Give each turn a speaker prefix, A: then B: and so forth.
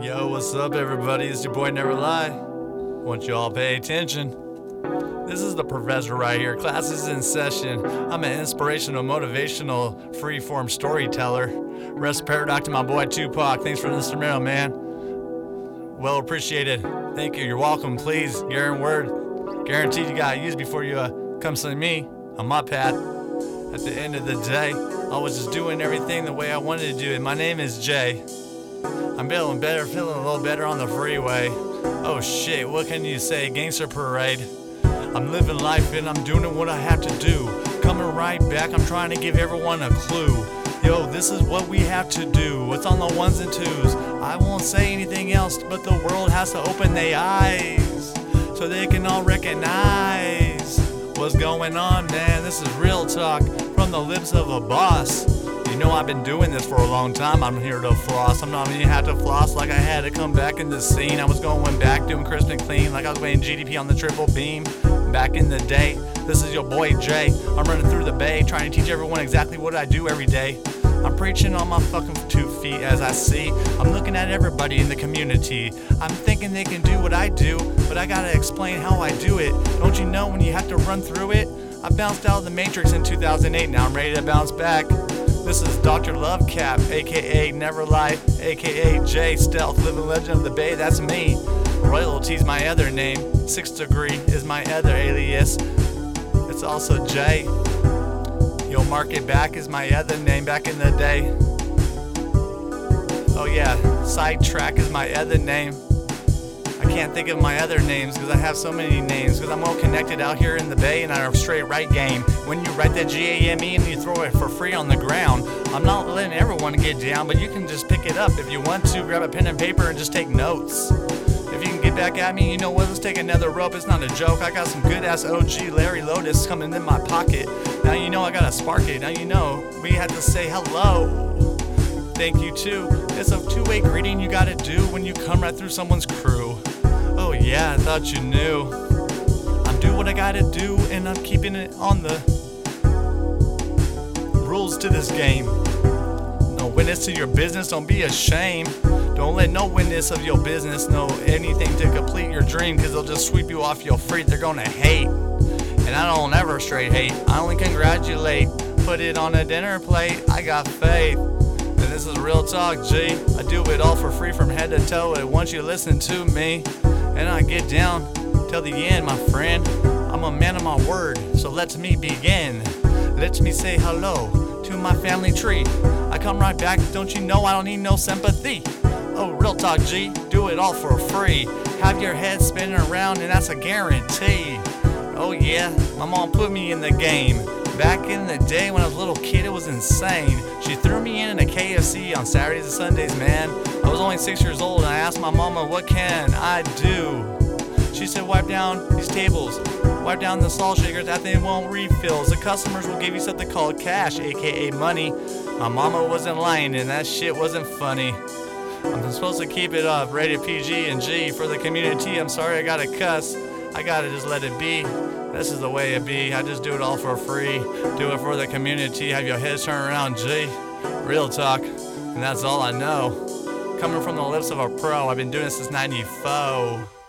A: Yo, what's up, everybody? It's your boy Never Lie. Want you all pay attention. This is the professor right here. Class is in session. I'm an inspirational, motivational, free-form storyteller. Rest paradox to my boy Tupac. Thanks for the instrumental, man. Well appreciated. Thank you. You're welcome. Please, guarantee word. Guaranteed you gotta use before you uh, come see me on my path. At the end of the day, I was just doing everything the way I wanted to do it. My name is Jay. I'm feeling better, feeling a little better on the freeway. Oh shit, what can you say? Gangster parade. I'm living life and I'm doing what I have to do. Coming right back, I'm trying to give everyone a clue. Yo, this is what we have to do. It's on the ones and twos. I won't say anything else, but the world has to open their eyes so they can all recognize what's going on, man. This is real talk from the lips of a boss. You know I've been doing this for a long time. I'm here to floss. I'm not even have to floss like I had to come back in the scene. I was going back doing crisp and clean like I was weighing GDP on the triple beam. Back in the day, this is your boy Jay. I'm running through the bay trying to teach everyone exactly what I do every day. I'm preaching on my fucking two feet as I see. I'm looking at everybody in the community. I'm thinking they can do what I do, but I gotta explain how I do it. Don't you know when you have to run through it? I bounced out of the Matrix in 2008, now I'm ready to bounce back. This is Dr. Lovecap, aka Never Lie, aka J Stealth, living legend of the Bay, that's me. Royalty's my other name, Six Degree is my other alias. It's also J. Yo, Market Back is my other name back in the day. Oh yeah, Sidetrack is my other name. I can't think of my other names because I have so many names because I'm well connected out here in the bay and I'm a straight right game. When you write that G-A-M-E and you throw it for free on the ground, I'm not letting everyone get down, but you can just pick it up if you want to. Grab a pen and paper and just take notes. If you can get back at me, you know what? Let's take another rope. It's not a joke. I got some good ass OG Larry Lotus coming in my pocket. Now you know I gotta spark it. Now you know we had to say hello. Thank you too. It's a two-way greeting you gotta do when you come right through someone's crew. Yeah, I thought you knew. I'm doing what I gotta do and I'm keeping it on the rules to this game. No witness to your business, don't be ashamed. Don't let no witness of your business know anything to complete your dream because they'll just sweep you off your feet. They're gonna hate. And I don't ever straight hate, I only congratulate. Put it on a dinner plate, I got faith. And this is real talk, G. I do it all for free from head to toe. And once you listen to me, and I get down till the end, my friend, I'm a man of my word. So let me begin. Let me say hello to my family tree. I come right back, don't you know I don't need no sympathy? Oh, real talk, G. Do it all for free. Have your head spinning around, and that's a guarantee. Oh, yeah, my mom put me in the game. Back in the day when I was a little kid, it was insane. She threw me in a KFC on Saturdays and Sundays, man. I was only six years old, and I asked my mama, What can I do? She said, Wipe down these tables, wipe down the salt shakers that they won't refills. The customers will give you something called cash, aka money. My mama wasn't lying, and that shit wasn't funny. I'm supposed to keep it up, rated PG and G for the community. I'm sorry I gotta cuss. I gotta just let it be. This is the way it be. I just do it all for free. Do it for the community. Have your heads turn around, G. Real talk. And that's all I know. Coming from the lips of a pro, I've been doing this since 94.